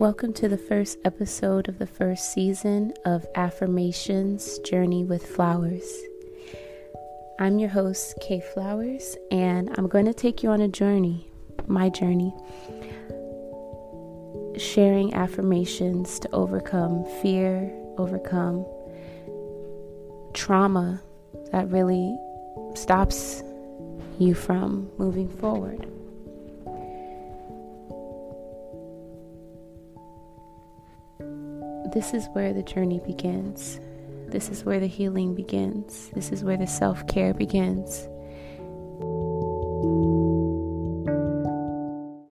Welcome to the first episode of the first season of Affirmations Journey with Flowerz. I'm your host, Kay Flowers, and I'm going to take you on a journey, my journey, sharing affirmations to overcome fear, overcome trauma that really stops you from moving forward. This is where the journey begins. This is where the healing begins. This is where the self care begins.